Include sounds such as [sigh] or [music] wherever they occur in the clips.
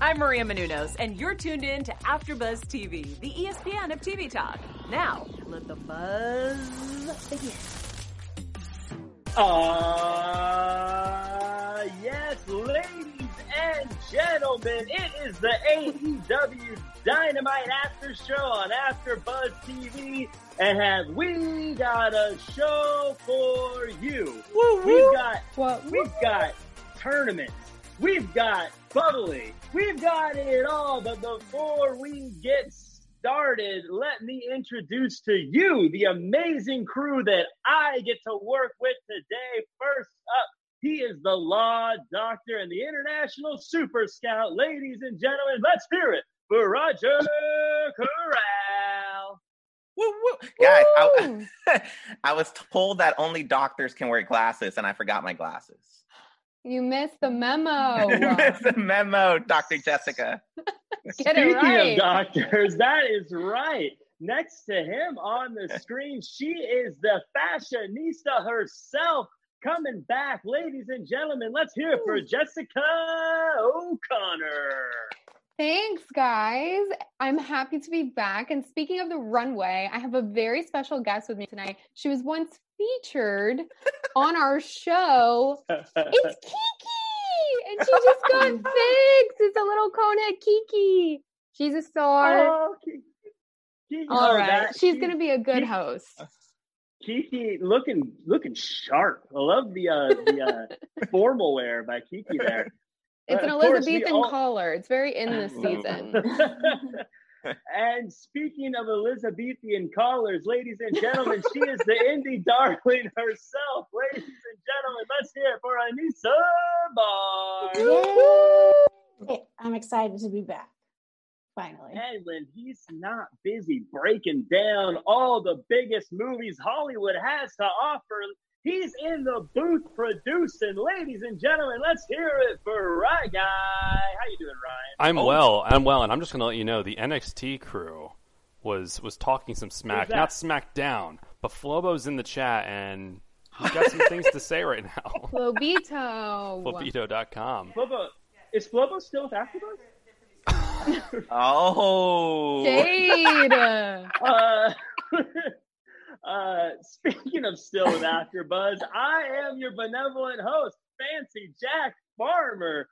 I'm Maria Menounos, and you're tuned in to AfterBuzz TV, the ESPN of TV talk. Now, let the buzz begin. Ah, yes, ladies and gentlemen, it is the AEW Dynamite After Show on AfterBuzz TV, and have we got a show for you? Woo, We've got What? we've got tournaments, we've got bubbly, we've got it all. But before we get started, let me introduce to you the amazing crew that I get to work with today. First up, he is the law doctor and the international super scout. Ladies and gentlemen, let's hear it for Roger Corrall. Woo, woo. Guys, I, [laughs] I was told that only doctors can wear glasses, and I forgot my glasses. You missed the memo. [laughs] Missed the memo, Dr. Jessica. [laughs] Get it Speaking right. of doctors, that is right. Next to him on the screen, she is the fashionista herself coming back. Ladies and gentlemen, let's hear it for Jessica O'Connor. Thanks, guys. I'm happy to be back. And speaking of the runway, I have a very special guest with me tonight. She was once featured on [laughs] our show. It's [laughs] Kiki, and she just got [laughs] fixed. It's a little Kona Kiki. She's a star. Oh, Kiki. Kiki, All oh, right, that- she's Kiki- gonna be a good Kiki- host. Kiki looking looking sharp. I love the uh, the uh, formal wear by Kiki there. It's Uh, an of course, Elizabethan all- collar. It's very in this season. And speaking of Elizabethan callers, ladies and gentlemen, she is the indie darling herself. Ladies and gentlemen, let's hear it for Anissa Barr. Yay! I'm excited to be back. Finally. And when he's not busy breaking down all the biggest movies Hollywood has to offer, he's in the booth producing. Ladies and gentlemen, let's hear it for Rye Guy. How you doing, Ryan? I'm Oh. well. I'm well, and I'm just going to let you know the NXT crew was was talking some smack, not smack down, but Flobo's in the chat and he's got some things to say right now. [laughs] Flobito. Flobito.com. Flobo, is Flobo still with AfterBuzz? [laughs] Oh. Jade. [laughs] Uh, uh, [laughs] speaking of still with AfterBuzz, I am your benevolent host, Fancy Jack Farmer.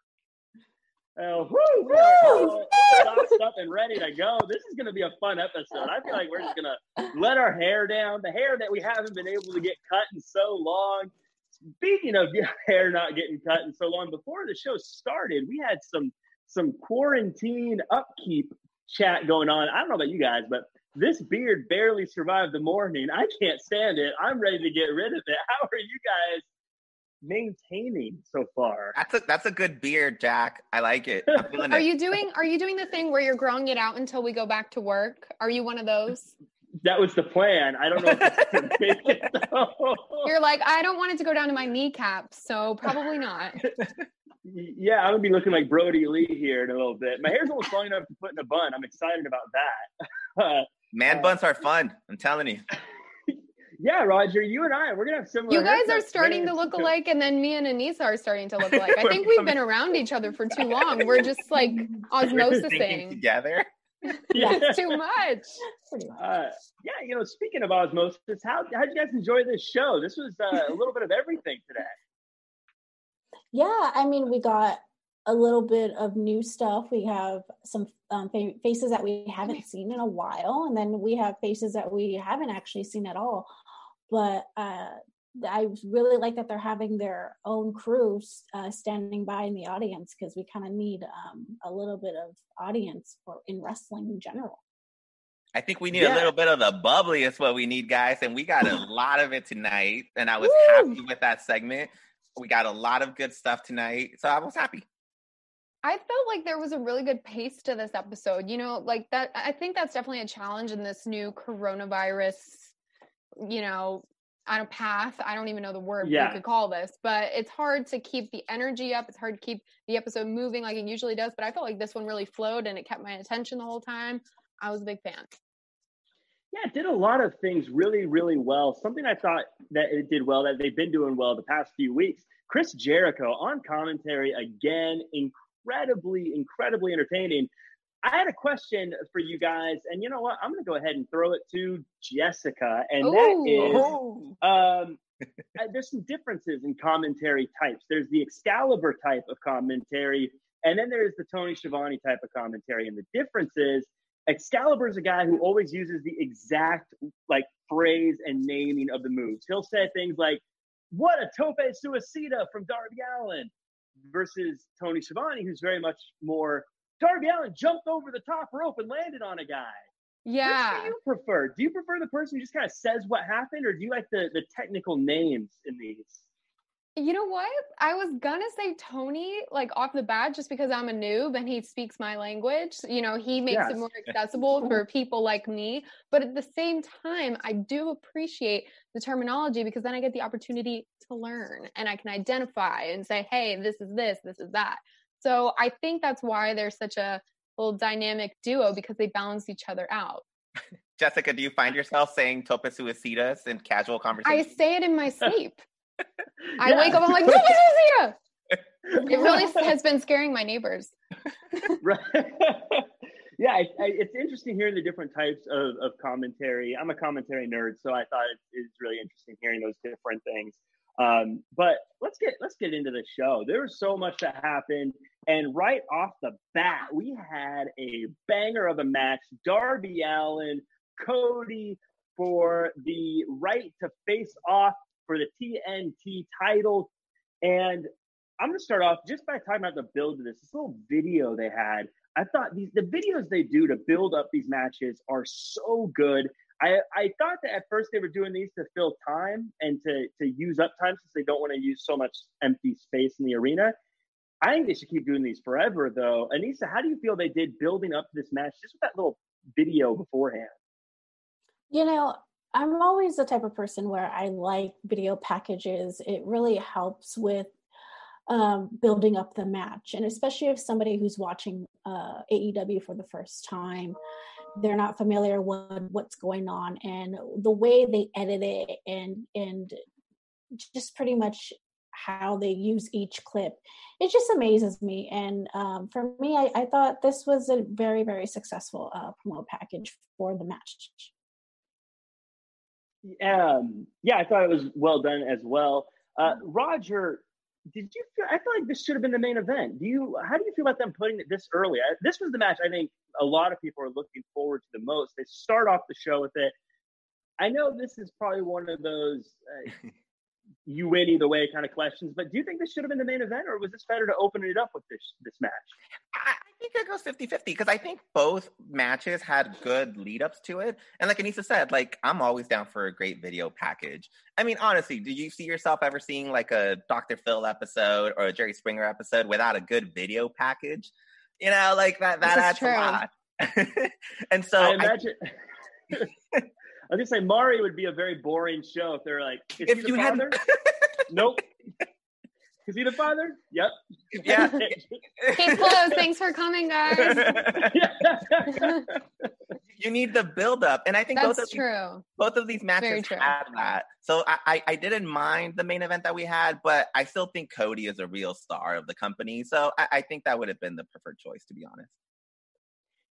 Uh, woo, we are all sauced up and ready to go. This is going to be a fun episode. I feel like we're just going to let our hair down, the hair that we haven't been able to get cut in so long. Speaking of [laughs] your hair not getting cut in so long, before the show started, we had some some quarantine upkeep chat going on. I don't know about you guys, but this beard barely survived the morning. I can't stand it. I'm ready to get rid of it. [laughs] How are you guys maintaining so far? That's a that's a good beard, Jack. I like it. I'm [laughs] feeling Are it. you doing are you doing the thing where you're growing it out until we go back to work? Are you one of those? That was the plan. I don't know if it's gonna [laughs] make it though. You're like, I don't want it to go down to my kneecap, so probably not. Yeah, I'm gonna be looking like Brodie Lee here in a little bit. My hair's almost long enough to put in a bun. I'm excited about that. Uh, Man buns are fun. I'm telling you. [laughs] yeah, Roger, you and I, we're gonna have similar. You guys are starting to look alike, and then me and Anissa are starting to look [laughs] alike. I think we've been around each other for too [laughs] long. We're just like We're osmosis thinking together. Yeah. It's too much. Pretty much. Uh, yeah, you know, speaking of osmosis, how how'd you guys enjoy this show? This was uh, a little bit of everything today. Yeah, I mean, we got a little bit of new stuff. We have some um, faces that we haven't seen in a while, and then we have faces that we haven't actually seen at all. But uh, I really like that they're having their own crews uh, standing by in the audience because we kind of need um, a little bit of audience for in wrestling in general. I think we need Yeah. a little bit of the bubbly is what we need, guys. And we got a [laughs] lot of it tonight. And I was Woo! happy with that segment. We got a lot of good stuff tonight. So I was happy. I felt like there was a really good pace to this episode. You know, like that. I think that's definitely a challenge in this new coronavirus, you know, on a path. I don't even know the word Yeah. we could call this, but it's hard to keep the energy up. It's hard to keep the episode moving like it usually does. But I felt like this one really flowed and it kept my attention the whole time. I was a big fan. Yeah, it did a lot of things really, really well. Something I thought that it did well, that they've been doing well the past few weeks. Chris Jericho on commentary again, incredibly, incredibly entertaining. I had a question for you guys, and you know what? I'm going to go ahead and throw it to Jessica, and that is Oh. um, [laughs] uh, there's some differences in commentary types. There's the Excalibur type of commentary, and then there's the Tony Schiavone type of commentary. And the difference is Excalibur is a guy who always uses the exact like phrase and naming of the moves. He'll say things like, "What a tope suicida" from Darby Allin, versus Tony Schiavone, who's very much more Darby Allin jumped over the top rope and landed on a guy. Yeah. Which do you prefer? Do you prefer the person who just kind of says what happened, or do you like the the technical names in these? You know what? I was gonna say Tony, like off the bat, just because I'm a noob and he speaks my language. You know, he makes Yes. it more [laughs] accessible for people like me. But at the same time, I do appreciate the terminology because then I get the opportunity to learn and I can identify and say, hey, this is this, this is that. So I think that's why they're such a little dynamic duo because they balance each other out. Jessica, do you find yourself saying tope suicidas in casual conversation? I say it in my sleep. I Yeah. wake up, I'm like, "Look at [laughs] It really has been scaring my neighbors. [laughs] right. yeah, I, I, it's interesting hearing the different types of, of commentary. I'm a commentary nerd, so I thought it, it's really interesting hearing those different things. Um, but let's get let's get into the show. There was so much that happened, and right off the bat, we had a banger of a match: Darby Allin, Cody for the right to face off for the TNT title, and I'm going to start off just by talking about the build of this. This little video they had. I thought these the videos they do to build up these matches are so good. I, I thought that at first they were doing these to fill time and to to use up time since they don't want to use so much empty space in the arena. I think they should keep doing these forever, though. Anissa, how do you feel they did building up this match just with that little video beforehand? You know, I'm always the type of person where I like video packages. It really helps with um, building up the match, and especially if somebody who's watching uh, AEW for the first time, they're not familiar with what's going on and the way they edit it, and and just pretty much how they use each clip. It just amazes me, and um, for me, I, I thought this was a very very successful uh, promo package for the match. Um, yeah, I thought it was well done as well. Uh, Roger, did you feel? I feel like this should have been the main event. Do you? How do you feel about them putting it this early? I, this was the match I think a lot of people are looking forward to the most. They start off the show with it. I know this is probably one of those uh, [laughs] you win either way kind of questions, but do you think this should have been the main event, or was this better to open it up with this this match? I, I think it goes 50 50 because I think both matches had good lead ups to it. And like Anissa said, like I'm always down for a great video package. I mean, honestly, do you see yourself ever seeing like a Dr. Phil episode or a Jerry Springer episode without a good video package? You know, like that, that adds true. a lot. [laughs] and so I I- imagine. [laughs] I was gonna say Maury would be a very boring show if they're like, is If he the you had- [laughs] nope. Is he the father? Yep. [laughs] yeah. Case closed. Thanks for coming, guys. [laughs] you need the build up. And I think both That's of these true. both of these matches true. had that. So I, I, I didn't mind the main event that we had, but I still think Cody is a real star of the company. So I, I think that would have been the preferred choice, to be honest.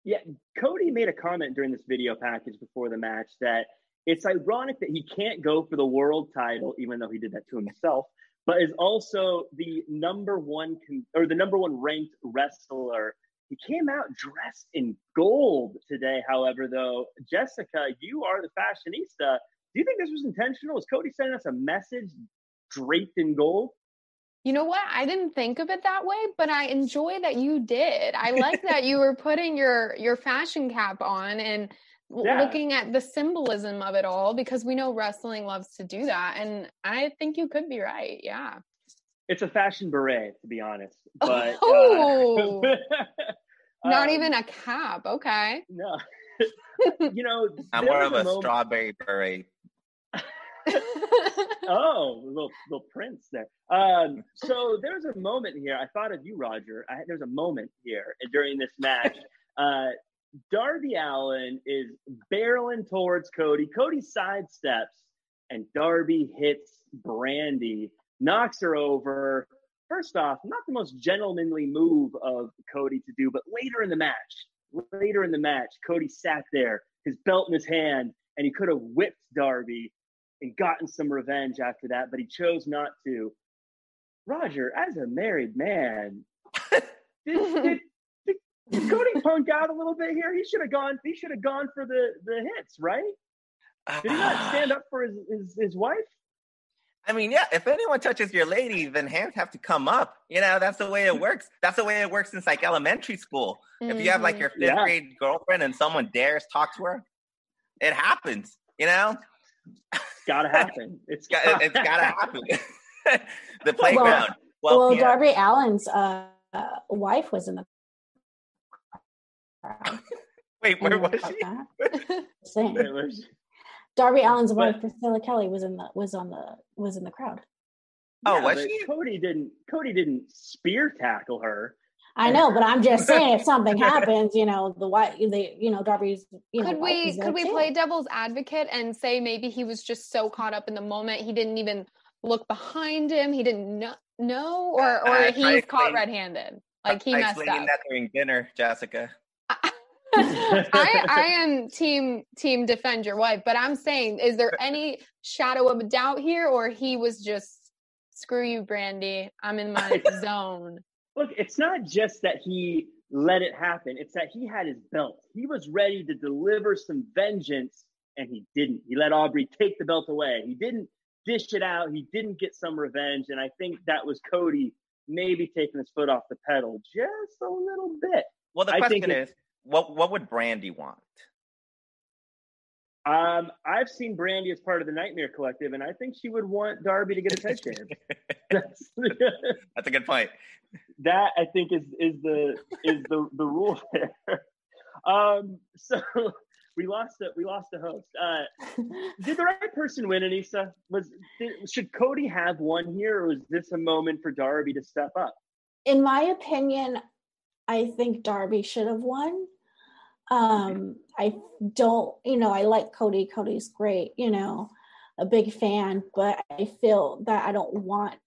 Yeah, Cody made a comment during this video package before the match that it's ironic that he can't go for the world title, even though he did that to himself, but is also the number one con- or the number one ranked wrestler. He came out dressed in gold today, however, though. Jessica, you are the fashionista. Do you think this was intentional? Was Cody sending us a message draped in gold? You know what? I didn't think of it that way, but I enjoy that you did. I like [laughs] that you were putting your your fashion cap on and Yeah. looking at the symbolism of it all because we know wrestling loves to do that and I think you could be right. Yeah. It's a fashion beret, to be honest. [laughs] But uh, Oh. [laughs] Not um, even a cap. Okay. No. [laughs] you know, I'm more of a a moment- strawberry beret. Oh, little little prince there. Um, so there's a moment here. I thought of you, Roger. I, there's a moment here during this match. Uh, Darby Allin is barreling towards Cody. Cody sidesteps, and Darby hits Brandi, knocks her over. first off, not the most gentlemanly move of Cody to do, but later in the match, later in the match, Cody sat there, his belt in his hand, and he could have whipped Darby and gotten some revenge after that, but he chose not to. Roger, as a married man, [laughs] did, did, Cody punk out a little bit here? He should have gone. He should have gone for the the hits, right? Did he not stand up for his his, his wife? I mean, yeah, if anyone touches your lady, then hands have to come up. You know, that's the way it works. That's the way it works since like elementary school. If you have like your fifth Yeah. grade girlfriend and someone dares talk to her, it happens. You know, Gotta happen. It's [laughs] it's got, it's got to happen. [laughs] the playground. Well, Well, yeah. Darby Allin's uh, wife was in the crowd. [laughs] Wait, where was caught she? that? Saying. It was- Darby Allin's But- wife, Priscilla Kelly, was in the was on the was in the crowd. Oh, Yeah, was she? Cody didn't. Cody didn't spear tackle her. I know, but I'm just [laughs] saying, if something happens, you know, the wife, they, you know, Darby's, you could wife we could we too. play devil's advocate and say maybe he was just so caught up in the moment he didn't even look behind him he didn't know, know or or I- I he's caught red-handed like he I messed up that during dinner, Jessica. I I [laughs] am team team defend your wife, but I'm saying, is there any shadow of a doubt here, or he was just screw you, Brandi? I'm in my [laughs] zone. Look, it's not just that he let it happen. It's that he had his belt. He was ready to deliver some vengeance, and he didn't. He let Aubrey take the belt away. He didn't dish it out. He didn't get some revenge, and I think that was Cody maybe taking his foot off the pedal just a little bit. Well, the I think question it- is, what what would Brandi want? Um, I've seen Brandi as part of the Nightmare Collective, and I think she would want Darby to get attention. That's, [laughs] [laughs] That's a good point. that I think is is the is the the rule there. Um, so we lost the we lost the host. Uh, did the right person win, Anissa? Was did, should Cody have won here, or was this a moment for Darby to step up? in my opinion, I think Darby should have won. Um, I don't, you know, I like Cody. Cody's great, you know, a big fan, but I feel that I don't want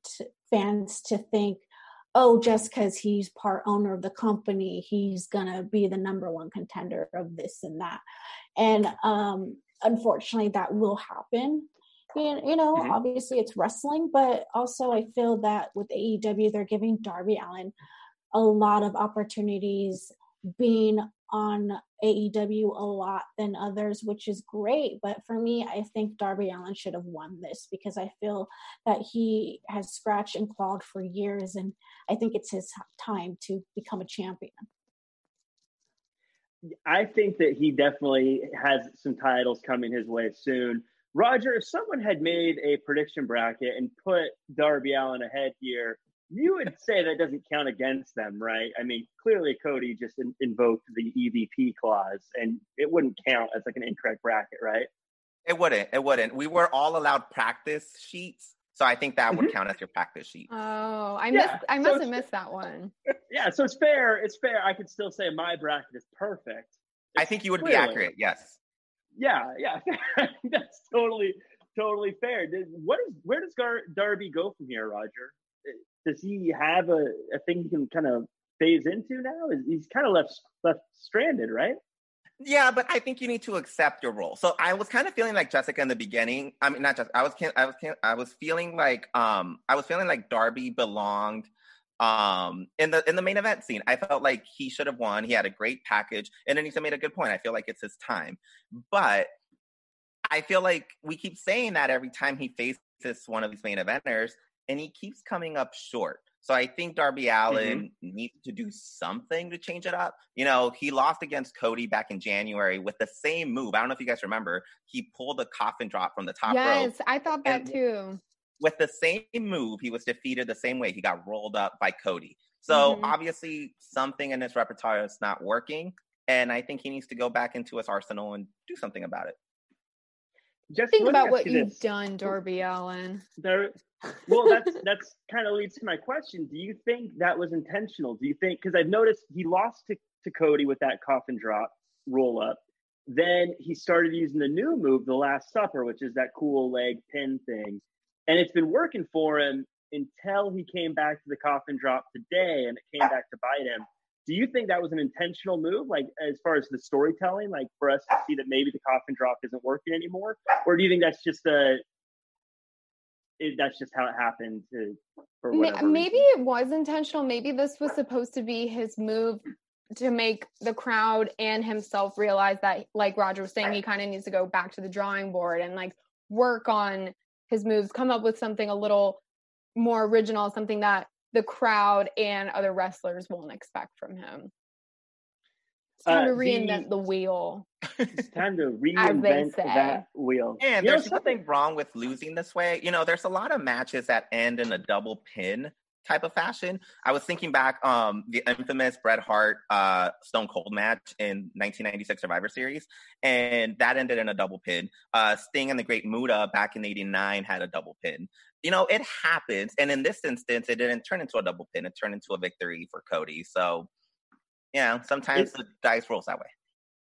fans to think, oh, just because he's part owner of the company, he's gonna be the number one contender of this and that. And um, unfortunately, that will happen. You you know, Mhm. obviously it's wrestling, but also I feel that with AEW, they're giving Darby Allin a lot of opportunities being on AEW a lot than others, which is great. But for me, I think Darby Allin should have won this because I feel that he has scratched and clawed for years, and I think it's his time to become a champion. I think that he definitely has some titles coming his way soon. Roger, if someone had made a prediction bracket and put Darby Allin ahead here, you would say that doesn't count against them, right? I mean, clearly Cody just in- invoked the EVP clause, and it wouldn't count as like an incorrect bracket, right? It wouldn't. It wouldn't. We were all allowed practice sheets, so I think that would mm-hmm. count as your practice sheet. Oh, I Yeah, missed. I must it's- have missed that one. [laughs] Yeah, so it's fair. It's fair. I could still say my bracket is perfect. I think you would be accurate. Yes. Yeah, yeah, [laughs] that's totally, totally fair. What is where does Gar- Darby go from here, Roger? Does he have a, a thing he can kind of phase into now? He's kind of left left stranded, right? Yeah, but I think you need to accept your role. So I was kind of feeling like Jessica in the beginning. I mean, not just I was I was I was feeling like um I was feeling like Darby belonged um in the in the main event scene. I felt like he should have won. He had a great package, and Anissa made a good point. I feel like it's his time, but I feel like we keep saying that every time he faces one of these main eventers, and he keeps coming up short. So I think Darby Allin needs to do something to change it up. You know, he lost against Cody back in January with the same move. I don't know if you guys remember. He pulled a coffin drop from the top rope Yes, I thought that too. with the same move, he was defeated the same way. He got rolled up by Cody. So Mhm. obviously, something in his repertoire is not working, and I think he needs to go back into his arsenal and do something about it. Just Think about what you you've this. done, Darby Allin. There, well, that's that's kind of leads to my question. Do you think that was intentional? Do you think because I've noticed he lost to, to Cody with that coffin drop roll up. Then he started using the new move, the Last Supper, which is that cool leg pin thing, and it's been working for him. until he came back to the coffin drop today and it came back to bite him. Do you think that was an intentional move, like as far as the storytelling, like for us to see that maybe the coffin drop isn't working anymore, or do you think that's just a it, that's just how it happened to, for whatever Maybe reason? it was intentional. Maybe this was supposed to be his move to make the crowd and himself realize that, like Roger was saying, he kind of needs to go back to the drawing board and like work on his moves, come up with something a little more original, something that the crowd and other wrestlers won't expect from him. It's time Uh, to reinvent the wheel. It's time to [laughs] reinvent that wheel. And You know, there's nothing wrong with losing this way. You know, there's a lot of matches that end in a double pin type of fashion. I was thinking back um the infamous Bret Hart uh Stone Cold match in 1996 Survivor Series and that ended in a double pin. Uh Sting and the Great Muta back in 89 had a double pin. You know, it happens and in this instance it didn't turn into a double pin. It turned into a victory for Cody. So, yeah, sometimes It's- the dice rolls that way.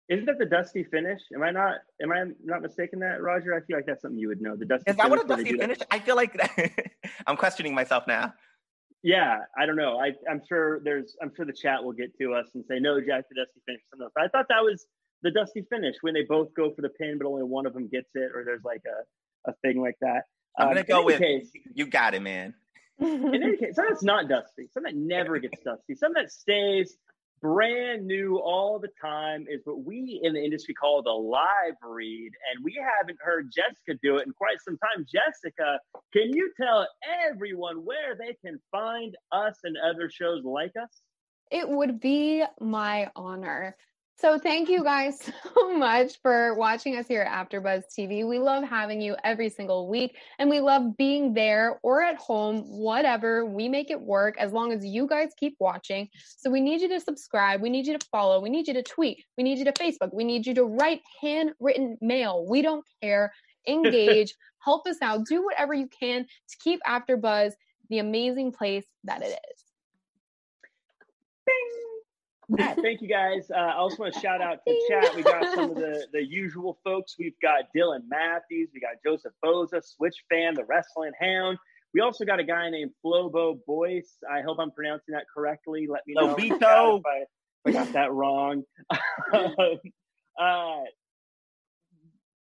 Isn't that the dusty finish? Am I not? Am I not mistaken that Roger? I feel like that's something you would know. The dusty. Is that what a finish where they dusty finish? I feel like [laughs] I'm questioning myself now. Yeah, I don't know. I, I'm sure there's. I'm sure the chat will get to us and say no, Jack, the dusty finish. or Something else. But I thought that was the dusty finish when they both go for the pin, but only one of them gets it, or there's like a a thing like that. I'm Um, gonna in go with case, you got it, man. in any [laughs] case, something that's not dusty, something that never gets dusty, something that stays brand new all the time is what we in the industry call the live read. And we haven't heard Jessica do it in quite some time. Jessica, can you tell everyone where they can find us and other shows like us? It would be my honor. So thank you guys [laughs] so much for watching us here at AfterBuzz TV. We love having you every single week, and we love being there or at home, whatever. We make it work as long as you guys keep watching. So we need you to subscribe. We need you to follow. We need you to tweet. We need you to Facebook. We need you to write handwritten mail. We don't care. Engage. [laughs] help us out. Do whatever you can to keep AfterBuzz the amazing place that it is. Thank you guys. Uh, I also want to shout out to the chat. We got some of the, the usual folks. We've got Dylan Matthews. We got Joseph Boza, Switch Fan, the Wrestling Hound. We also got a guy named Flobo Boyce. I hope I'm pronouncing that correctly. Let me know if I, if I got that wrong. [laughs] uh,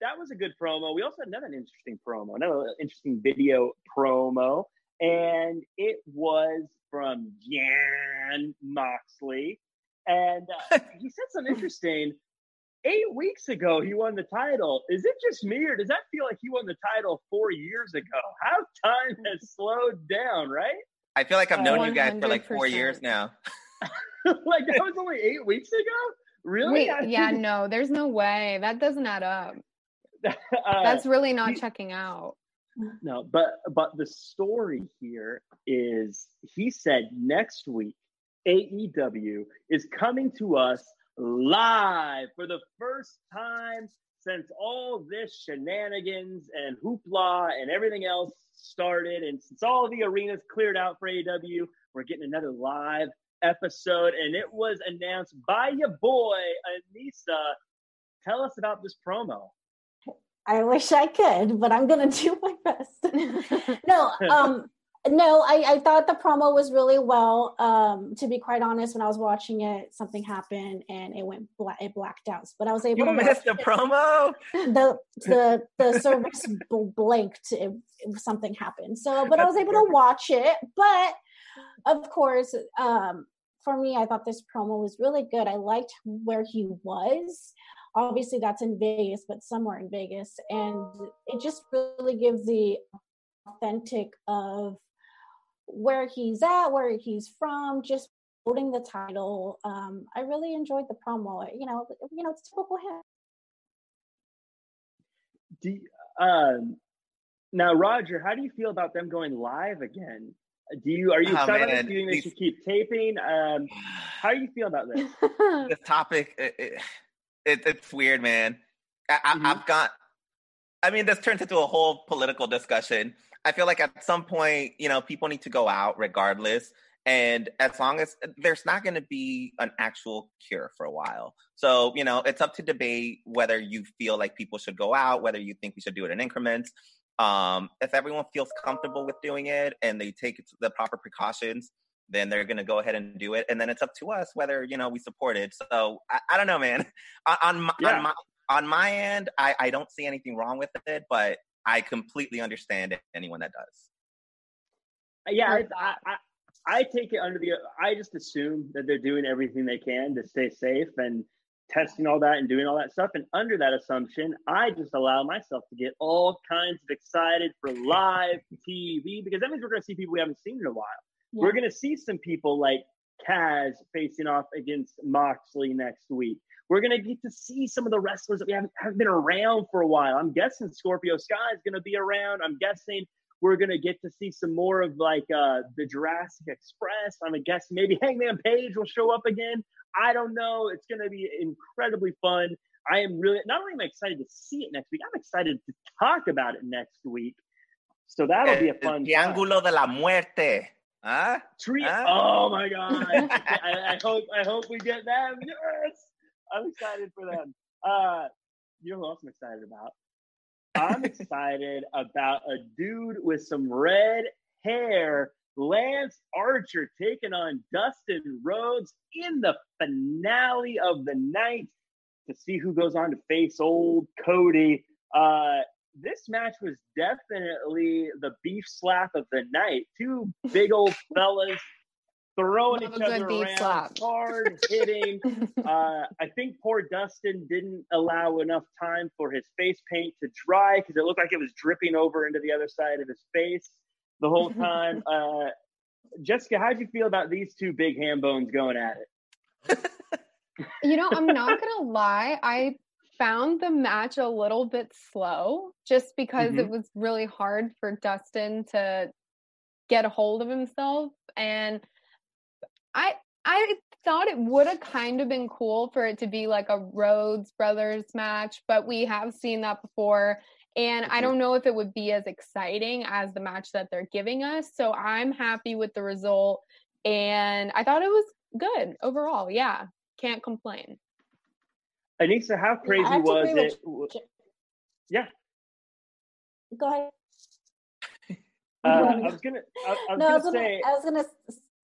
that was a good promo. We also had another interesting promo, another interesting video promo, and it was from Jon Moxley. And uh, [laughs] he said something interesting. Eight weeks ago, he won the title. Is it just me, or does that feel like he won the title four years ago? How time has slowed down, right? I feel like I've known you guys for like four years now. [laughs] [laughs] like that was only eight weeks ago. Really? Wait, yeah, no, there's no way. That doesn't add up. uh, That's really not you- checking out. No, but but the story here is he said next week AEW is coming to us live for the first time since all this shenanigans and hoopla and everything else started, and since all the arenas cleared out for AEW, we're getting another live episode, and it was announced by your boy Anissa. Tell us about this promo. I wish I could, but I'm gonna [laughs] do my best. [laughs] no, um, no, I, I thought the promo was really well. Um, to be quite honest, when I was watching it, something happened and it went black, it blacked out. But I was able You to miss the it. promo. the the the service bl- blanked. It, it- something happened. So, but I was able to watch it. But of course, um, for me, I thought this promo was really good. I liked where he was. Obviously, that's in Vegas, but somewhere in Vegas, and it just really gives the authentic of where he's at, where he's from, just holding the title. Um, I really enjoyed the promo. You know, you know, it's typical him. Do you- um, now, Roger, how do you feel about them going live again? Do you are you Oh, excited? about man. Do you think they should keep taping? Um, how do you feel about this? [laughs] this topic, it, it, it, it's weird, man. I, I, Mhm. I've got. I mean, this turns into a whole political discussion. I feel like at some point, you know, people need to go out regardless. And as long as there's not going to be an actual cure for a while. So, you know, it's up to debate whether you feel like people should go out, whether you think we should do it in increments. Um, if everyone feels comfortable with doing it and they take the proper precautions, then they're going to go ahead and do it. And then it's up to us whether, you know, we support it. So I, I don't know, man. [laughs] On, on, my, Yeah. on, my, on my end, I, I don't see anything wrong with it, but I completely understand anyone that does. Uh, yeah, I, I, I, I take it under the. I just assume that they're doing everything they can to stay safe and testing all that and doing all that stuff. And under that assumption, I just allow myself to get all kinds of excited for live [laughs] TV because that means we're going to see people we haven't seen in a while. We're going to see some people like Kaz facing off against Moxley next week. We're going to get to see some of the wrestlers that we haven't, haven't been around for a while. I'm guessing Scorpio Sky is going to be around. I'm guessing we're going to get to see some more of like uh, the Jurassic Express. I'm guessing maybe Hangman Page will show up again. I don't know. It's going to be incredibly fun. I am really not only am I excited to see it next week, I'm excited to talk about it next week. So that'll be a eh, El fun. Triángulo de la Muerte. ¿Ah? Huh? Tree. Huh? ¿Ah? Oh my god! [laughs] I, I hope I hope we get them. Yes, I'm excited for them. Uh, you know who else I'm excited about? I'm excited about a dude with some red hair, Lance Archer, taking on Dustin Rhodes in the finale of the night to see who goes on to face old Cody. Uh, this match was definitely the beef slap of the night. Two big old fellas throwing Love each other around, slap. hard hitting. [laughs] uh, I think poor Dustin didn't allow enough time for his face paint to dry because it looked like it was dripping over into the other side of his face the whole [laughs] time. uh, Jessica, how'd you feel about these two big ham bones going at it? [laughs] you know, I'm not gonna lie. I found the match a little bit slow just because it was really hard for Dustin to get a hold of himself. And I I thought it would have kind of been cool for it to be like a Rhodes Brothers match, but we have seen that before. And I Mhm. don't know if it would be as exciting as the match that they're giving us. So I'm happy with the result. And I thought it was good overall. Yeah. Can't complain. Anissa, how crazy I have to was agree it? with Yeah, Go ahead. uh, [laughs] I was gonna. I, I was no, gonna was gonna, say. I was gonna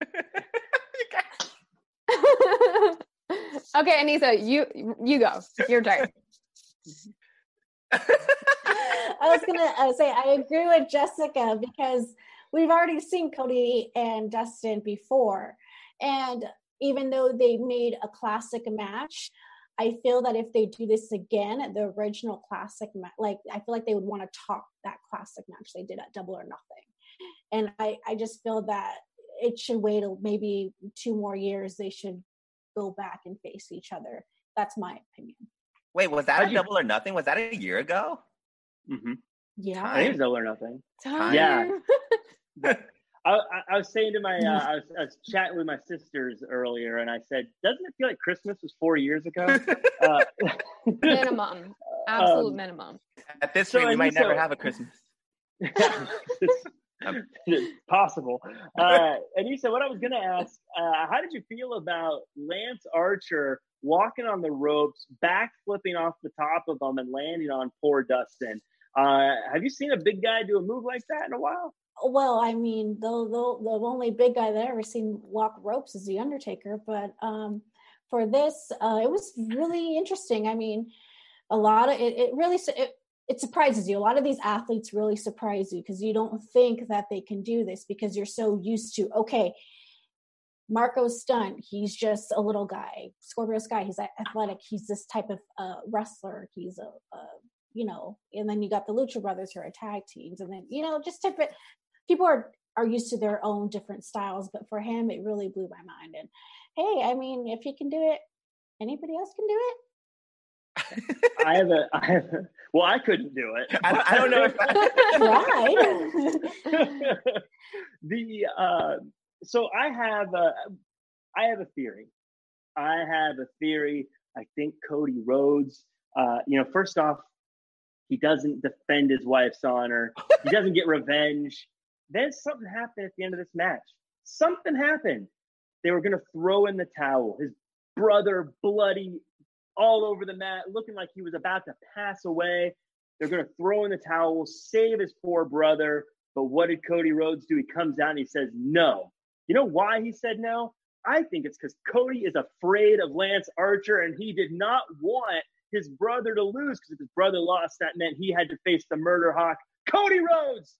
[laughs] [laughs] okay, Anissa, you you go. Your turn. [laughs] I was gonna uh, say I agree with Jessica because we've already seen Cody and Dustin before, and even though they made a classic match, I feel that if they do this again, the original classic match, like I feel like they would want to top that classic match they did at Double or Nothing, and I I just feel that it should wait till maybe two more years. They should go back and face each other. That's my opinion. Wait, was that a double or nothing? Was that a year ago? Mhm. Yeah. I think it's double or nothing. Time. Yeah. [laughs] [laughs] I, I, I was saying to my, uh, [laughs] I, was, I was chatting with my sisters earlier, and I said, "Doesn't it feel like Christmas was four years ago?" uh, minimum. Absolute um, minimum. At this So, rate, we might you never have a Christmas. It's, [laughs] it's possible. Uh, and you said what I was going to ask. Uh, how did you feel about Lance Archer walking on the ropes, back flipping off the top of them, and landing on poor Dustin? Uh, have you seen a big guy do a move like that in a while? Well, I mean, the, the the only big guy that I've ever seen walk ropes is the Undertaker. But um, for this, uh, it was really interesting. I mean, a lot of it. It really it, it surprises you. A lot of these athletes really surprise you because you don't think that they can do this because you're so used to okay. Marko Stunt. He's just a little guy. Scorpio Sky. He's athletic. He's this type of uh, wrestler. He's a, a you know. And then you got the Lucha Brothers who are tag teams, and then you know just it people are are used to their own different styles but for him it really blew my mind and hey i mean if he can do it anybody else can do it I have a, I have a, well, I couldn't do it. I don't, I don't know if right [laughs] the uh, so I have a I have a theory. I have a theory. I think Cody Rhodes. Uh, you know, first off, he doesn't defend his wife's honor. He doesn't get revenge. Then something happened at the end of this match. Something happened. They were going to throw in the towel. His brother, bloody, all over the mat, looking like he was about to pass away. They're going to throw in the towel, save his poor brother. But what did Cody Rhodes do? He comes out and he says no. You know why he said no? I think it's because Cody is afraid of Lance Archer and he did not want his brother to lose because if his brother lost, that meant he had to face the murder hawk, Cody Rhodes,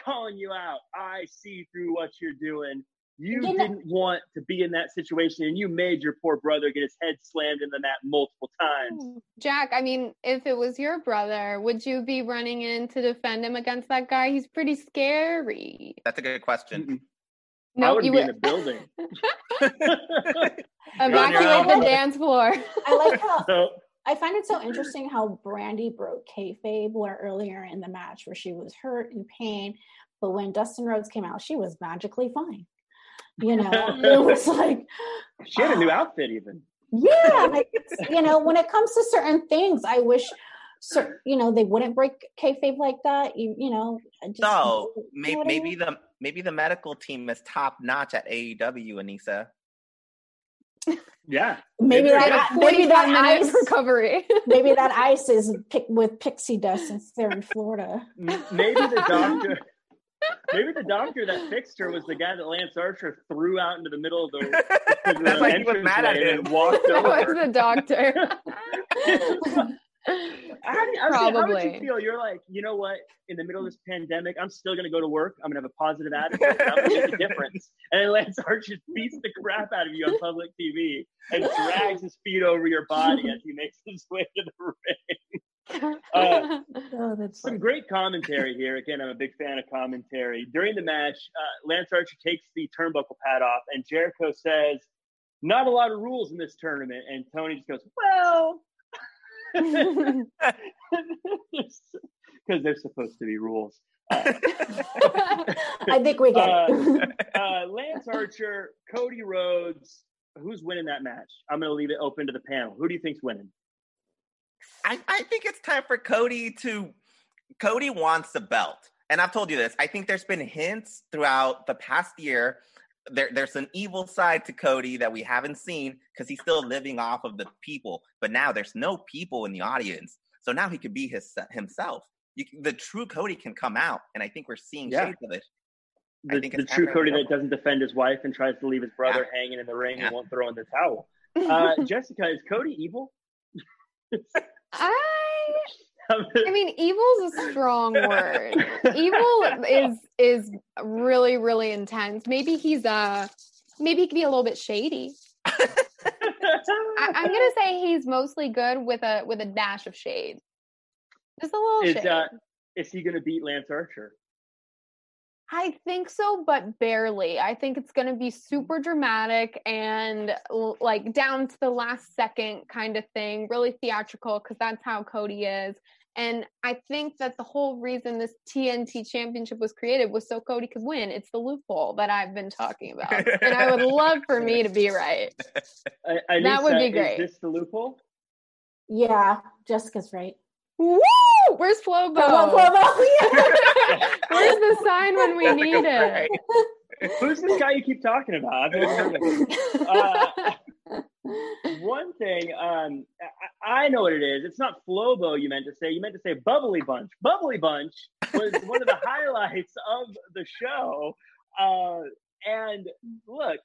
calling you out. I see through what you're doing. You You know- didn't want to be in that situation and you made your poor brother get his head slammed in the mat multiple times. Hmm. Jack, I mean, if it was your brother, would you be running in to defend him against that guy? He's pretty scary. That's a good question. Mm-mm. I wouldn't you be in would the building. [laughs] evacuate the dance floor. I like how [laughs] so I find it so interesting how Brandi broke kayfabe where earlier in the match where she was hurt and pain, but when Dustin Rhodes came out, she was magically fine. You know, [laughs] it was like, she had a new ah. outfit even. yeah, [laughs] like, you know, when it comes to certain things, I wish, cer- you know, they wouldn't break kayfabe like that. You, you know, just, So you know maybe, what I maybe mean? the maybe the medical team is top notch at AEW, Anissa. Yeah. maybe Maybe that, they're maybe that ice, recovery. [laughs] maybe that ice is pick, with pixie dust since they're in Florida. Maybe the doctor maybe the doctor that fixed her was the guy that Lance Archer threw out into the middle of the, [laughs] the That's why he was mad at entranceway and him. walked [laughs] that was the doctor. [laughs] [laughs] How, do you- saying, how would you feel? You're like, you know what? In the middle of this pandemic, I'm still going to go to work. I'm going to have a positive [laughs] attitude. I'm going to make a difference. And then Lance Archer beats the crap out of you on public TV and drags his feet over your body as he makes his way to the [laughs] ring. Uh, Oh, that's Some great commentary here. Again, I'm a big fan of commentary. During the match, uh, Lance Archer takes the turnbuckle pad off, and Jericho says, "Not a lot of rules in this tournament." And Tony just goes, "Well." Because there's supposed to be rules. [laughs] Uh, I think we get it. uh, Lance Archer, Cody Rhodes. Who's winning that match? I'm going to leave it open to the panel. Who do you think's winning? I, I think it's time for Cody to. Cody wants the belt. And I've told you this. I think there's been hints throughout the past year. There, there's an evil side to Cody that we haven't seen because he's still living off of the people. But now there's no people in the audience. So now he could be his himself. You, the true Cody can come out. And I think we're seeing Yeah. shades of it. I The, think the true Cody that doesn't defend his wife and tries to leave his brother hanging in the ring Yeah. and won't throw in the towel. [laughs] Uh, Jessica, is Cody evil? I I mean, evil's a strong word. Evil is is really really intense. Maybe he's uh maybe he could be a little bit shady. I, I'm gonna say he's mostly good with a with a dash of shade. Just a little is, shade. uh, is he going to beat Lance Archer? I think so, but barely. I think it's going to be super dramatic and like down to the last second kind of thing, really theatrical because that's how Cody is. And I think that the whole reason this TNT championship was created was so Cody could win. It's the loophole that I've been talking about. and I would love for me to be [laughs] right. I, I That would be great. Is great. this the loophole? Yeah, Jessica's right. Woo! Where's Flobo? Come Flobo. [laughs] Yeah. [laughs] Where's the sign when we need it? Who's this guy you keep talking about? I've never heard of him. Uh, one thing, um, I, I know what it is. It's not Flobo you meant to say. You meant to say Bubbly Bunch. Bubbly Bunch was [laughs] one of the highlights of the show. Uh, and look,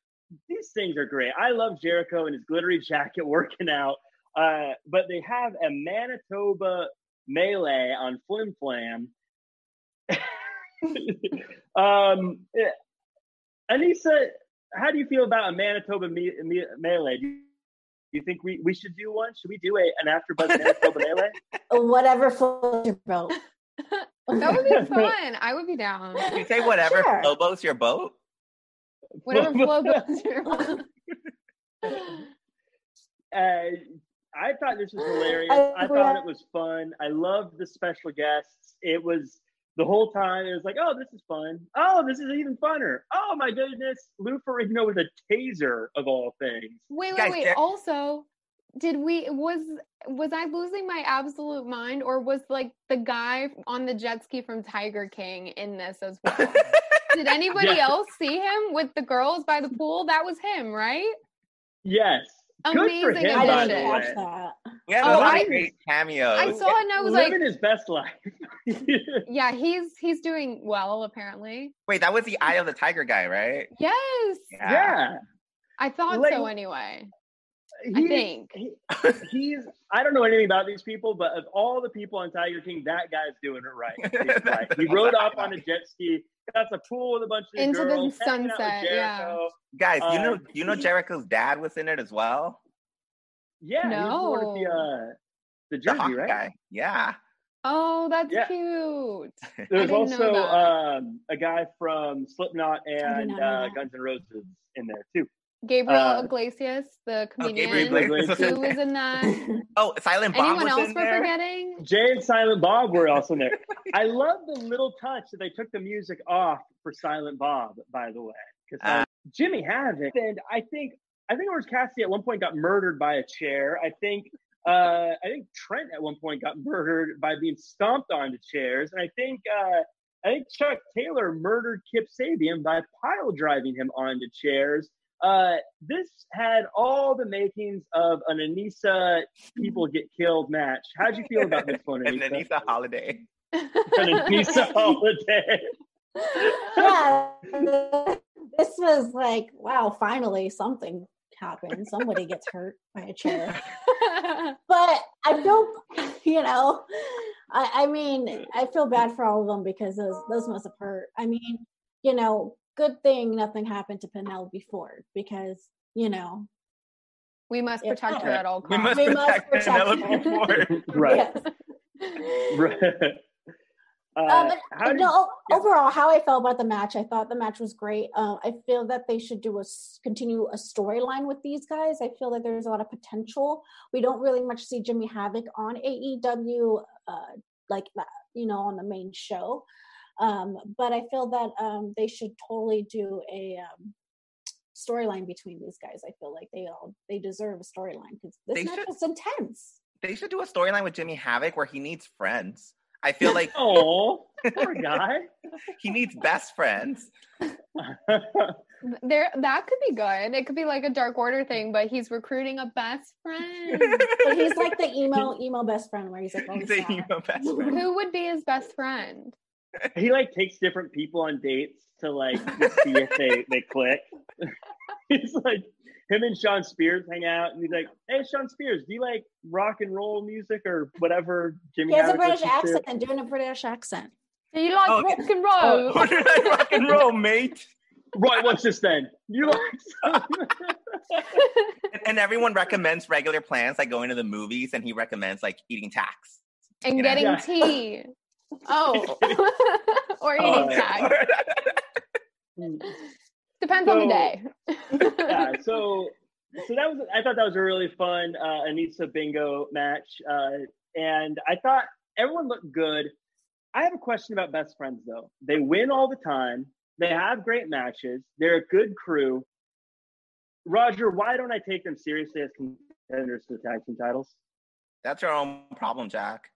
these things are great. I love Jericho and his glittery jacket [laughs] working out. Uh, but they have a Manitoba melee on Flim Flam. [laughs] um, eh, Anissa, how do you feel about a Manitoba me, me, melee? Do you, think we, we should do one? Should we do a an AfterBuzz Manitoba melee? Whatever floats your boat. [laughs] That would be fun. I would be down. You say whatever Sure. Flobo's your boat. Whatever [laughs] flow your boat. [laughs] Uh, I thought this was hilarious. I I thought it was fun. I loved the special guests. It was the whole time. It was like, oh, this is fun. Oh, this is even funner. Oh my goodness, Lou Ferrigno with a taser of all things. Wait, wait, Guys, wait. there- Also, did we was was I losing my absolute mind, or was like the guy on the jet ski from Tiger King in this as well? [laughs] did anybody Yeah. else see him with the girls by the pool? That was him, right? Yes, good for Amazing him. I By didn't the catch way, that. We had Oh, I- of great cameos. I saw it and I was like, living his best life. yeah, [laughs] he's he's doing well apparently. Wait, that was the Eye of the Tiger guy, right? Yes, yeah. I thought Like- so anyway. He- think. he- he's. I don't know anything about these people, but of all the people on Tiger King, that guy's doing it right. [laughs] Right. He rode up on a jet ski, got the pool with a bunch of Into the girls, hanging out with sunset, yeah. Guys, you know Uh, you know Jericho's dad was in it as well? Yeah, he was the one with the No. uh, the The jersey, hockey right? guy. Yeah. Oh, that's Yeah. cute. [laughs] There's also um, a guy from Slipknot and uh. Guns N' Roses in there too. Gabriel Uh, Iglesias, the Oh, comedian, Gabriel Iglesias. who was in that. [laughs] Oh, Silent Bob Anyone was else in we're there. forgetting? Jay and Silent Bob were also in there. [laughs] I love the little touch that they took the music off for Silent Bob, by the way. Because Ah. Jimmy Havoc, and I think I think Orange Cassidy at one point got murdered by a chair. I think uh, I think Trent at one point got murdered by being stomped onto chairs, and I think uh, I think Chuck Taylor murdered Kip Sabian by pile driving him onto chairs. Uh, this had all the makings of an Anissa people get killed match. How'd you feel about this one, [laughs] And Anissa? Anissa Holiday. [laughs] an Anissa [laughs] holiday. yeah, this was like, wow, finally something happened. Somebody gets hurt by a chair. But I don't, you know, I, I mean, I feel bad for all of them because those those must have hurt. I mean, you know, good thing nothing happened to Penelope Ford because you know we must Yeah. protect her at all We costs. must We must protect protect Penelope her. Ford. [laughs] right. right. [laughs] Uh, Um, how did, no, yeah. overall, how I felt about the match, I thought the match was great. Um, I feel that they should do a s- continue a storyline with these guys. I feel that there's a lot of potential. We don't really much see Jimmy Havoc on AEW, uh, like you know, on the main show. Um, but I feel that um, they should totally do a um, storyline between these guys. I feel like they all they deserve a storyline because this They match should- was intense. They should do a storyline with Jimmy Havoc where he needs friends. I feel like [laughs] Oh, poor [laughs] guy. he needs best friends. [laughs] There, that could be good. It could be like a Dark Order thing, but he's recruiting a best friend. But he's like the emo emo best friend where he's like always He's a emo best friend. Who would be his best friend? He like takes different people on dates to like see if they they click. [laughs] he's like him and Shawn Spears hang out, and he's like, "Hey, Shawn Spears, do you like rock and roll music or whatever?" Jimmy He has a British accent, to?" accent, doing a British accent. Do you like Oh, rock and oh, roll? [laughs] What did I rock and roll, mate? Right, what's this then? You like? [laughs] And, and everyone recommends regular plans like going to the movies, and he recommends like eating tax. and You know? getting Yeah. tea. Oh, [laughs] or eating Oh, tag. Hmm. [laughs] Depends on the day. [laughs] yeah, so so that was I thought that was a really fun uh, Anissa Bingo match, uh, and I thought everyone looked good. I have a question about best friends though. They win all the time. They have great matches. They're a good crew. Roger, why don't I take them seriously as contenders to the tag team titles? That's your own problem, Jack.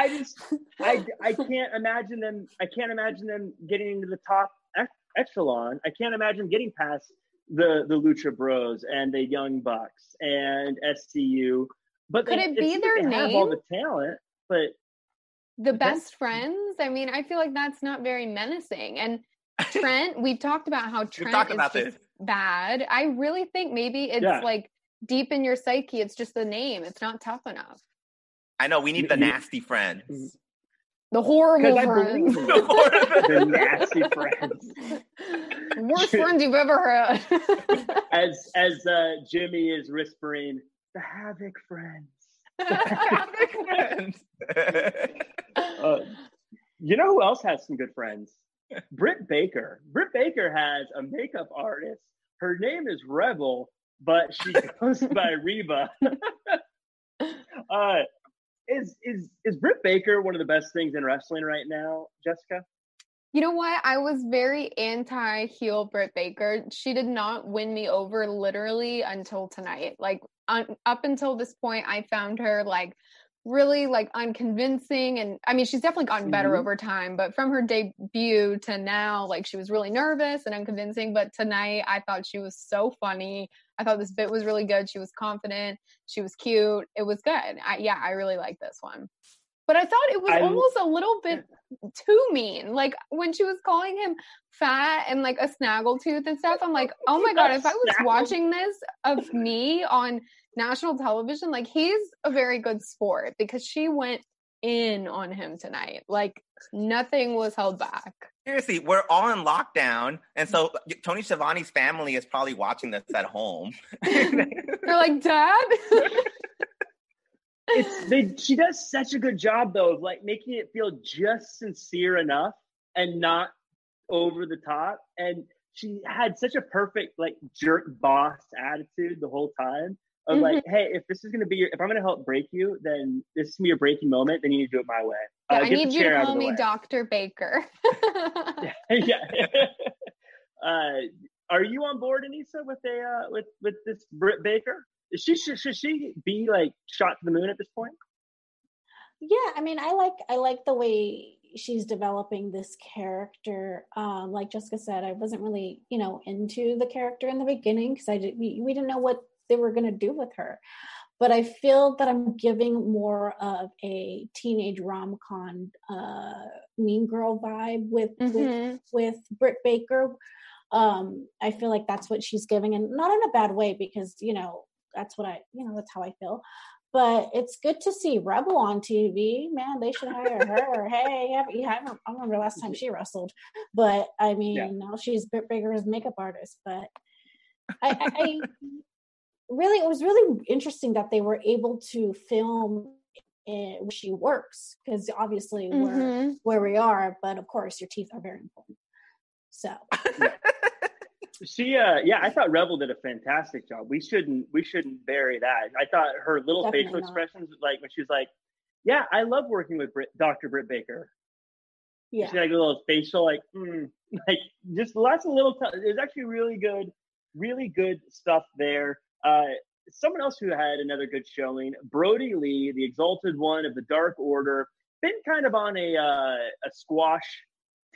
I just I [laughs] I can't imagine them. I can't imagine them getting into the top echelon. I can't imagine getting past the the Lucha Bros and the Young Bucks and SCU. But Could they, it be seems their they have all the talent, but the best friends. I mean, I feel like that's not very menacing. And [laughs] Trent, we've talked about how Trent talked is just bad. I really think maybe it's Yeah. like deep in your psyche. It's just the name. It's not tough enough. I know we need the nasty friends. The horrible friends. believe in them. [laughs] the nasty friends. [laughs] Worst friends you've ever had. [laughs] As as uh, Jimmy is whispering, the Havoc friends. Havoc friends. Uh, you know who else has some good friends? Britt Baker. Britt Baker has a makeup artist. Her name is Rebel, but she goes by Reba. uh, is is is Britt Baker one of the best things in wrestling right now, Jessica? You know what? I was very anti heel Britt Baker. She did not win me over literally until tonight. Like un- up until this point, I found her like really like unconvincing and I mean she's definitely gotten better Mhm. over time but from her debut to now like she was really nervous and unconvincing but tonight I thought she was so funny I thought this bit was really good. She was confident. She was cute. It was good. I, yeah, I really like this one. But I thought it was I- almost a little bit too mean. Like when she was calling him fat and like a snaggletooth and stuff. I'm like, oh [laughs] my god, if I was watching this of me on national television, like he's a very good sport because she went in on him tonight. Like nothing was held back. Seriously, we're all in lockdown, and so mm-hmm. Tony Schiavone's family is probably watching this at home. [laughs] They're like, Dad. [laughs] it's they she does such a good job though of like making it feel just sincere enough and not over the top and she had such a perfect like jerk boss attitude the whole time of like hey if this is going to be your if i'm going to help break you then this is gonna be your breaking moment then you need to do it my way Yeah, Uh, I need you to call me. Dr. Baker. [laughs] yeah [laughs] [laughs] uh are you on board anissa with a uh with with this britt baker is she should, should she be like shot to the moon at this point yeah i mean i like i like the way she's developing this character um like jessica said i wasn't really you know into the character in the beginning because i did we, we didn't know what they were going to do with her but i feel that i'm giving more of a teenage rom-com uh mean girl vibe with with Mhm. with britt baker um i feel like that's what she's giving and not in a bad way because you know that's what i you know that's how i feel but it's good to see Rebel on TV. Man, they should hire her. [laughs] hey, you haven't, I remember last time she wrestled, but I mean, Yeah. now she's Britt Baker's makeup artist. But I, I, I really, it was really interesting that they were able to film in, where she works because obviously we're Mhm. where we are. But of course, your teeth are very important. So [laughs] She, uh, yeah, I thought Rebel did a fantastic job. We shouldn't, we shouldn't bury that. I thought her little Definitely facial not. expressions, like when she was like, "Yeah, I love working with Brit, Dr. Britt Baker." yeah, She had like a little facial, like, mm, [laughs] like just lots of little. T- There's actually really good, really good stuff there. Uh, someone else who had another good showing, Brodie Lee, the Exalted One of the Dark Order, been kind of on a uh, a squash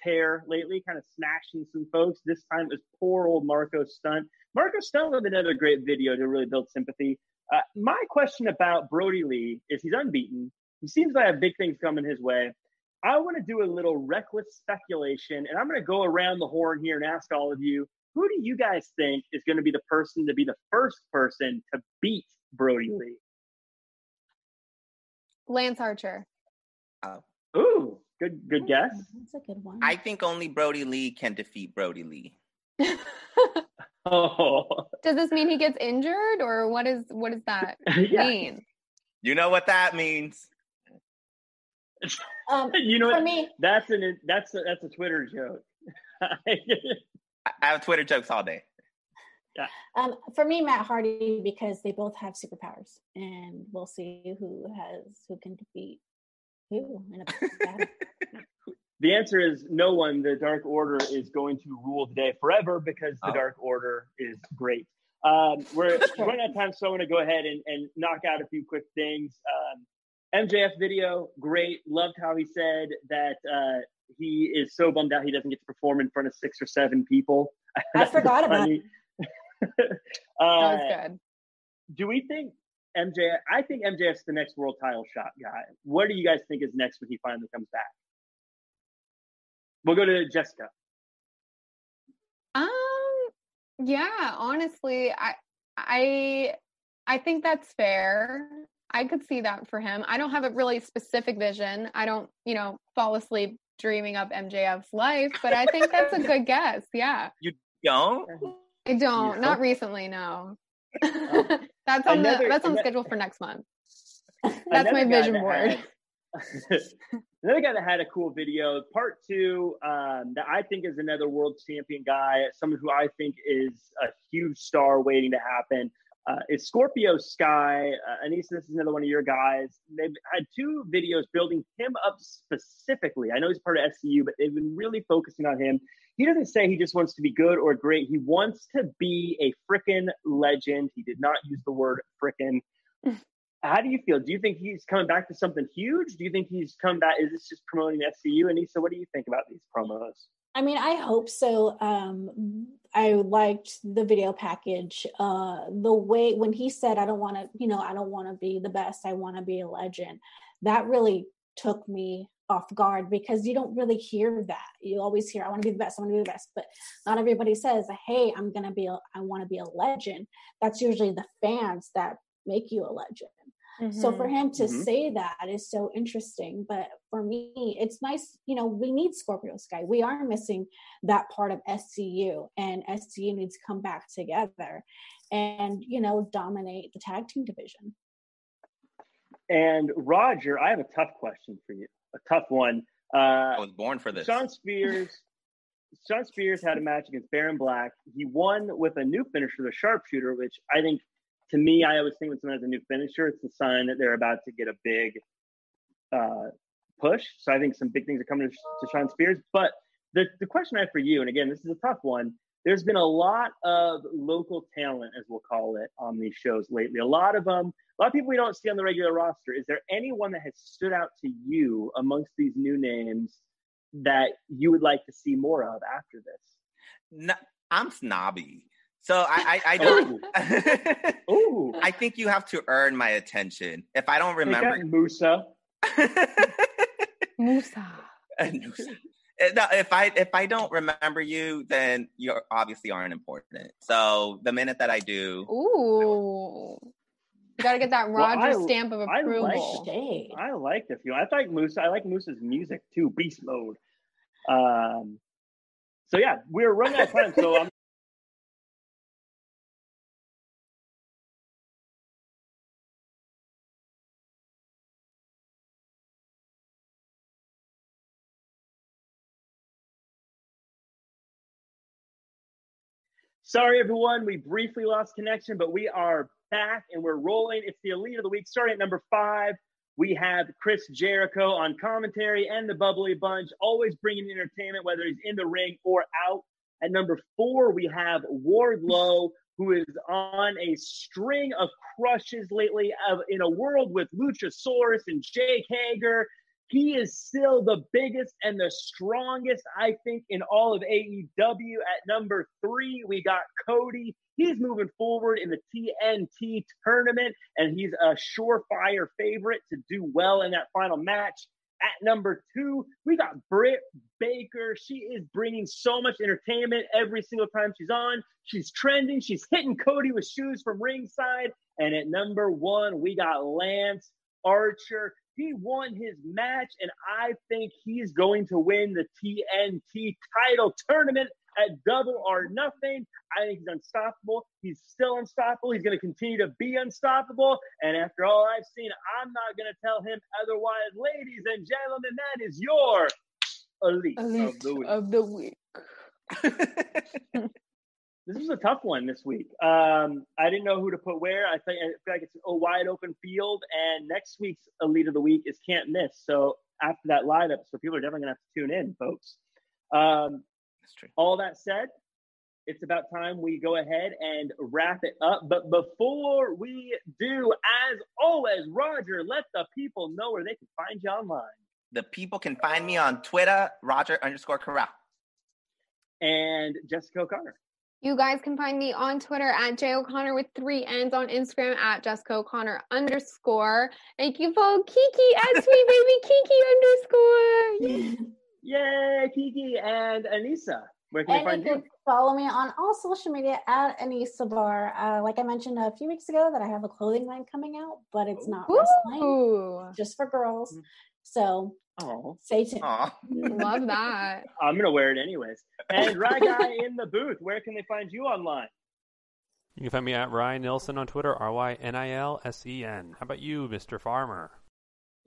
tear lately, kind of smashing some folks. This time it was poor old Marko Stunt. Marko Stunt with another great video to really build sympathy. Uh, my question about Brodie Lee is he's unbeaten. He seems to have big things coming his way. I want to do a little reckless speculation, and I'm going to go around the horn here and ask all of you who do you guys think is going to be the person to be the first person to beat Brodie Lee? Lance Archer. Oh. Ooh, good good guess. That's a good one. I think only Brodie Lee can defeat Brodie Lee. [laughs] Oh, Does this mean he gets injured or what is what does that [laughs] yeah. mean? You know what that means. [laughs] um, You know for what? me, That's an that's a, that's a Twitter joke. I I have Twitter jokes all day. Um, for me, Matt Hardy, because they both have superpowers, and we'll see who has who can defeat who in a battle. [laughs] the answer is no one. The Dark Order is going to rule the day forever because the Oh. Dark Order is great. Um, we're running out of time, so I'm going to go ahead and, and knock out a few quick things. Um, MJF video, great. Loved how he said that uh, he is so bummed out he doesn't get to perform in front of six or seven people. [laughs] I forgot about Funny. [laughs] That uh, was good. do we think MJF? I think MJF's the next world title shot guy. What do you guys think is next when he finally comes back? We'll go to Jessica. Um yeah, honestly, I I I think that's fair. I could see that for him. I don't have a really specific vision. I don't, you know, fall asleep dreaming up MJF's life, but I think that's a [laughs] good guess. Yeah. You don't? I don't. Yeah. Not recently, no. [laughs] that's on Another- the that's on ano- schedule for next month. [laughs] That's my vision that board. had- another guy that had a cool video, part two, um, that I think is another world champion guy, someone who I think is a huge star waiting to happen. Uh, is Scorpio Sky. Uh, Anissa, this is another one of your guys. They've had two videos building him up specifically. I know he's part of SCU, but they've been really focusing on him. He doesn't say he just wants to be good or great. He wants to be a frickin' legend. He did not use the word frickin'. [laughs] How do you feel? Do you think he's coming back to something huge? Do you think he's come back? Is this just promoting SCU? Anissa, what do you think about these promos? I mean, I hope so. Um, I liked the video package. Uh, the way when he said, "I don't want to," you know, I don't want to be the best. I want to be a legend. That really took me off guard because you don't really hear that. You always hear, "I want to be the best. I want to be the best," but not everybody says, "Hey, I'm gonna be. A, I want to be a legend." That's usually the fans that make you a legend. So for Mhm. him to Mhm. say that is so interesting. But for me, it's nice, you know, we need Scorpio Sky. We are missing that part of SCU, and SCU needs to come back together and, you know, dominate the tag team division. And Roger, I have a tough question for you. A tough one. Uh, I was born for this. Shawn Spears. Shawn Spears had a match against Baron Black. He won with a new finisher, the sharpshooter, which I think, to me, I always think when someone has a new finisher, it's a sign that they're about to get a big uh, push. So I think some big things are coming to, to Shawn Spears. But the, the question I have for you, and again, this is a tough one. There's been a lot of local talent, as we'll call it, on these shows lately. A lot of them, a lot of people we don't see on the regular roster. Is there anyone that has stood out to you amongst these new names that you would like to see more of after this? No, I'm snobby, so I I, I don't. [laughs] Ooh, I think you have to earn my attention. If I don't remember, that, Musa. [laughs] Musa. no, if I if I don't remember you, then you obviously aren't important. So the minute that I do, Ooh. You gotta get that Well, Roger I- stamp of I like approval. Shade. I liked a few. I like Musa. I like Musa's music too. Beast mode. Um. So yeah, we're running out of time. So [laughs] I'm. Sorry, everyone. We briefly lost connection, but we are back and we're rolling. It's the Elite of the Week. Starting at number five, we have Chris Jericho on commentary and the Bubbly Bunch, always bringing entertainment, whether he's in the ring or out. At number four, we have Wardlow, who is on a string of crushes lately of, in a world with Luchasaurus and Jake Hager. He is still the biggest and the strongest, I think, in all of AEW. At number three, we got Cody. He's moving forward in the TNT tournament, and he's a surefire favorite to do well in that final match. At number two, we got Britt Baker. She is bringing so much entertainment every single time she's on. She's trending. She's hitting Cody with shoes from ringside. And at number one, we got Lance Archer. He won his match, and I think he's going to win the TNT title tournament at double or nothing. I think he's unstoppable. He's still unstoppable. He's going to continue to be unstoppable. And after all I've seen, I'm not going to tell him otherwise. Ladies and gentlemen, that is your elite, of the week. of the week. [laughs] this was a tough one this week. Um, I didn't know who to put where. I think I feel like it's a wide open field, and next week's elite of the week is can't miss. So after that lineup, so people are definitely gonna have to tune in, folks. Um, That's true. all that said, it's about time we go ahead and wrap it up. But before we do, as always, Roger, let the people know where they can find you online. The people can find me on Twitter, Roger underscore Corrall. And Jessica O'Connor. You guys can find me on Twitter at J O'Connor with three N's on Instagram at Jessica O'Connor underscore. Thank you follow Kiki at [laughs] sweet baby Kiki underscore. [laughs] Yay, Kiki and Anissa. Where can And you find you? can follow me on all social media at Anissa Barr. Uh, like I mentioned a few weeks ago, that I have a clothing line coming out, but it's not wrestling, Ooh, just for girls. So Oh, stay tuned. Aw. love [laughs] that. I'm gonna wear it anyways. And Rye Guy in the booth. Where can they find you online? You can find me at Ryan Nilsen on Twitter, R Y N I L S E N. How about you, Mr. Farmer?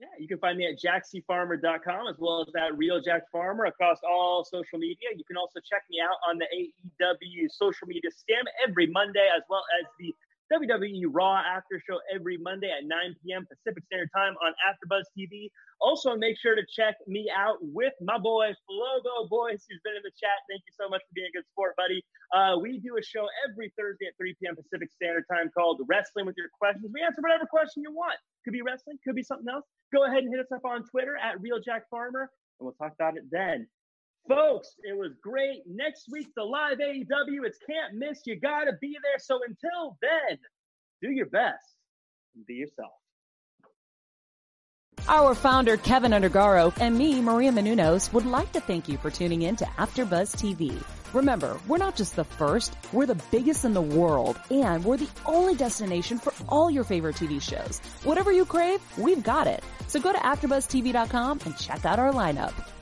Yeah, you can find me at jackcfarmer.com as well as at Real Jack Farmer across all social media. You can also check me out on the AEW social media scam every Monday, as well as the WWE Raw After Show every Monday at 9 p.m. Pacific Standard Time on AfterBuzz TV. Also, make sure to check me out with my boy Flogo Boys, who's been in the chat. Thank you so much for being a good sport, buddy. Uh, we do a show every Thursday at 3 p.m. Pacific Standard Time called Wrestling with Your Questions. We answer whatever question you want. Could be wrestling, could be something else. Go ahead and hit us up on Twitter at Real Jack Farmer, and we'll talk about it then. Folks, it was great. Next week, the live AEW. It's can't miss. You got to be there. So until then, do your best and be yourself. Our founder, Keven Undergaro, and me, Maria Menounos, would like to thank you for tuning in to AfterBuzz TV. Remember, we're not just the first, we're the biggest in the world, and we're the only destination for all your favorite TV shows. Whatever you crave, we've got it. So go to AfterBuzzTV.com and check out our lineup.